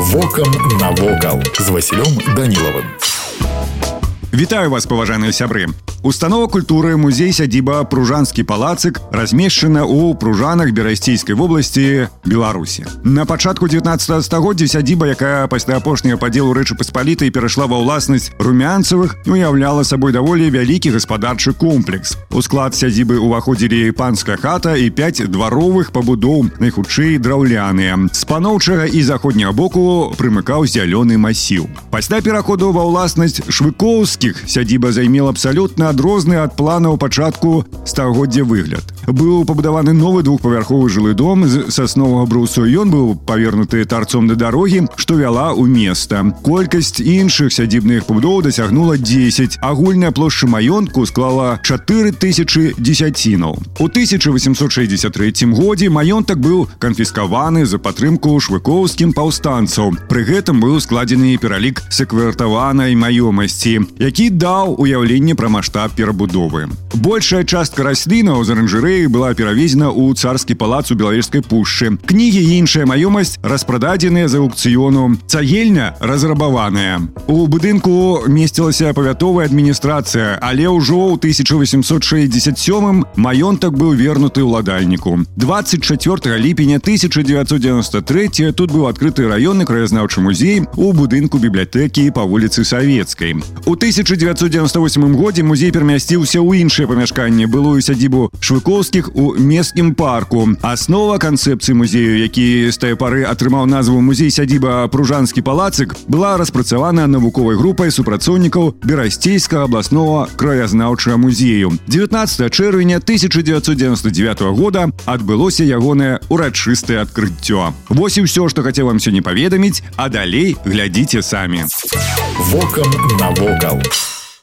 Вокам навокал з Васілём Данілавым. Вітаю вас паважаныя сябры Установа культуры музей сядзіба пружанскі палацык размешчана ў пружанах берасцейскай вобласці беларусі на пачатку 19 стагоддзя сядзіба якая пасля апошняга падзелу рэчы паспалітай перайшла ва ўласнасць румянцавых уяўляла сабой даволі вялікі гаспадарчы комплекс у склад сядзібы ўваходзілі панская хата і 5 дваровых пабудоў найхутчэй драўляныя з паноўчага і заходняга боку прымыкаў зялёны масіў пасля пераходу ва ўласнасць швыкоўскіх сядзіба займела абсалютна адрозны ад планаў пачатку стагоддзя выгляд Быў пабудаваны новы двухпавярховы жылы дом з сасновага брусу. Ён быў павернуты тарцом да дарогі, што вяла ў места. Колькасць іншых сядзібных пабудоў дасягнула 10. Агульная плошча маёнтку склала 4000 дзесяцінаў. У 1863 годзе маёнтак быў канфіскаваны за падтрымку швыкоўскім паўстанцаў. Пры гэтым быў складзены пералік секвертаванай маёмасці, які даў уяўленне пра маштаб этап перабудовы. Большая частка раслінаў з аранжарэі была перавезена ў царскі палац у белавежскай пушчы. Кнігі і іншая маёмасць распрададзеныя за аукцыёну. Цагельня разрабаваная. У будынку месцілася павятовая адміністрацыя, але ўжо ў 1867 маёнтак быў вернуты ўладальніку. 24 ліпеня 1993 тут быў адкрыты раённы краязнаўчы музей у будынку бібліятэкі па вуліцы савецкай. У 1998 годзе музей перамясціўся ў іншае памяшканне былую сядзібу швыкоўскіх у месцкім парку аснова канцэпцыі музею які з тае пары атрымаў назву музей сядзіба пружанскі палацык была распрацавана навуковай групай супрацоўнікаў берасцейскага абласнога краязнаўчага музею 19 чэрвеня 1999 года адбылося ягонае урачыстае адкрыццё Вось і ўсё што хацеў вам сёння паведаміць а далей глядзіце самі Вокам навокал.